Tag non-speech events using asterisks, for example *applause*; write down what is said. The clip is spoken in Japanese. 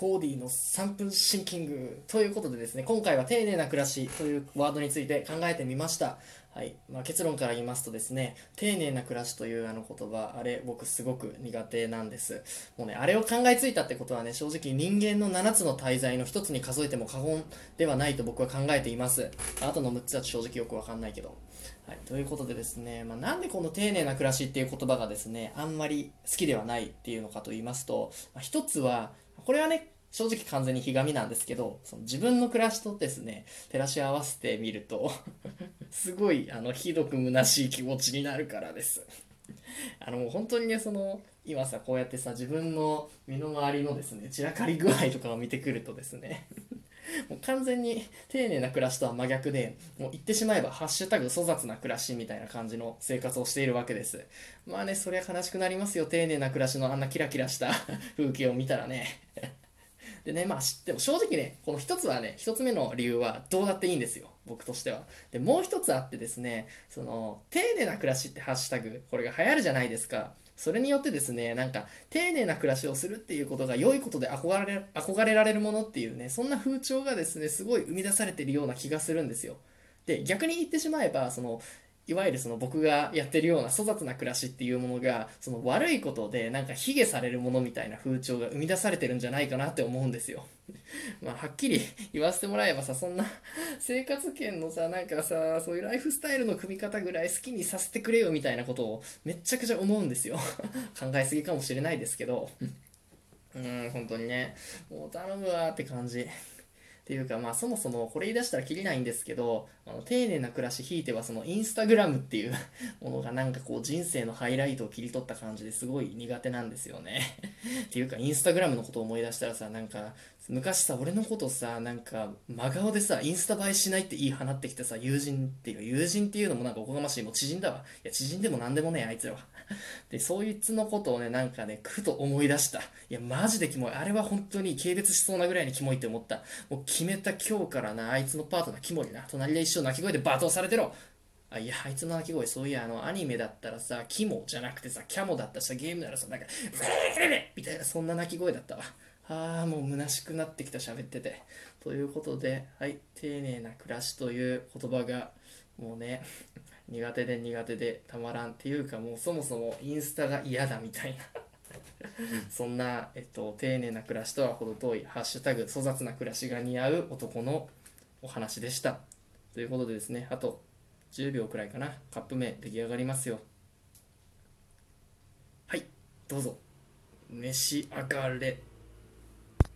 コーディの3分シンキングということでですね今回は丁寧な暮らしというワードについて考えてみました。はい。まあ、結論から言いますとですね丁寧な暮らしというあの言葉あれ僕すごく苦手なんです。もうねあれを考えついたってことはね正直人間の7つの大罪の1つに数えても過言ではないと僕は考えています。あとの6つは正直よくわかんないけど。はい、ということでですね、まあ、なんでこの丁寧な暮らしっていう言葉がですねあんまり好きではないっていうのかと言いますと、まあ、一つはこれはね正直完全にひがみなんですけどその自分の暮らしとですね照らし合わせてみると *laughs* すごいあのひどく虚しい気持ちになるからです。*laughs* あのもう本当にねその今さこうやってさ自分の身の回りのですね散らかり具合とかを見てくるとですねもう完全に丁寧な暮らしとは真逆で、もう言ってしまえば、ハッシュタグ粗雑な暮らしみたいな感じの生活をしているわけです。まあね、そりゃ悲しくなりますよ。丁寧な暮らしのあんなキラキラした *laughs* 風景を見たらね。でね、まあ、でも正直ね、この一つはね、一つ目の理由はどうだっていいんですよ。僕としては。で、もう一つあってですね、その、丁寧な暮らしってハッシュタグ、これが流行るじゃないですか。それによってですね、なんか、丁寧な暮らしをするっていうことが良いことで憧れ憧れられるものっていうね、そんな風潮がですね、すごい生み出されてるような気がするんですよ。で、逆に言ってしまえば、その、いわゆるその僕がやってるような粗雑な暮らしっていうものがその悪いことでなんか卑下されるものみたいな風潮が生み出されてるんじゃないかなって思うんですよ。*laughs* まあはっきり言わせてもらえばさそんな生活圏のさなんかさそういうライフスタイルの組み方ぐらい好きにさせてくれよみたいなことをめっちゃくちゃ思うんですよ。*laughs* 考えすぎかもしれないですけど。うん、本当にね、もう頼むわって感じ。ていうか、まあ、そもそもこれ言い出したらきりないんですけど、あの丁寧な暮らしひいてはそのインスタグラムっていう *laughs* ものがなんかこう人生のハイライトを切り取った感じですごい苦手なんですよね。*laughs* っていうか、インスタグラムのことを思い出したらさ、なんか、昔さ、俺のことさ、なんか、真顔でさ、インスタ映えしないって言い放ってきてさ、友人っていう、友人っていうのもなんかおこがましい、もう知人だわ。いや、知人でもなんでもねえあいつらは。で、そいつのことをね、なんかね、ふと思い出した。いや、マジでキモい。あれは本当に軽蔑しそうなぐらいにキモいって思った。もう決めた今日からな、あいつのパートナーキモいな。隣で一生泣き声で罵倒されてろ。あ、いや、あいつの泣き声、そういや、あの、アニメだったらさ、キモじゃなくてさ、キャモだったしさ、ゲームならさ、なんか、みたいな、そんな泣き声だったわ。ああ、もう虚しくなってきた、喋ってて。ということで、はい、丁寧な暮らしという言葉が、もうね、*laughs* 苦手で苦手でたまらんっていうかもうそもそもインスタが嫌だみたいな。そんな、えっと、丁寧な暮らしとは程遠い「ハッシュタグ粗雑な暮らし」が似合う男のお話でした。ということでですねあと10秒くらいかな。カップ麺出来上がりますよ。はいどうぞ。召し上がれ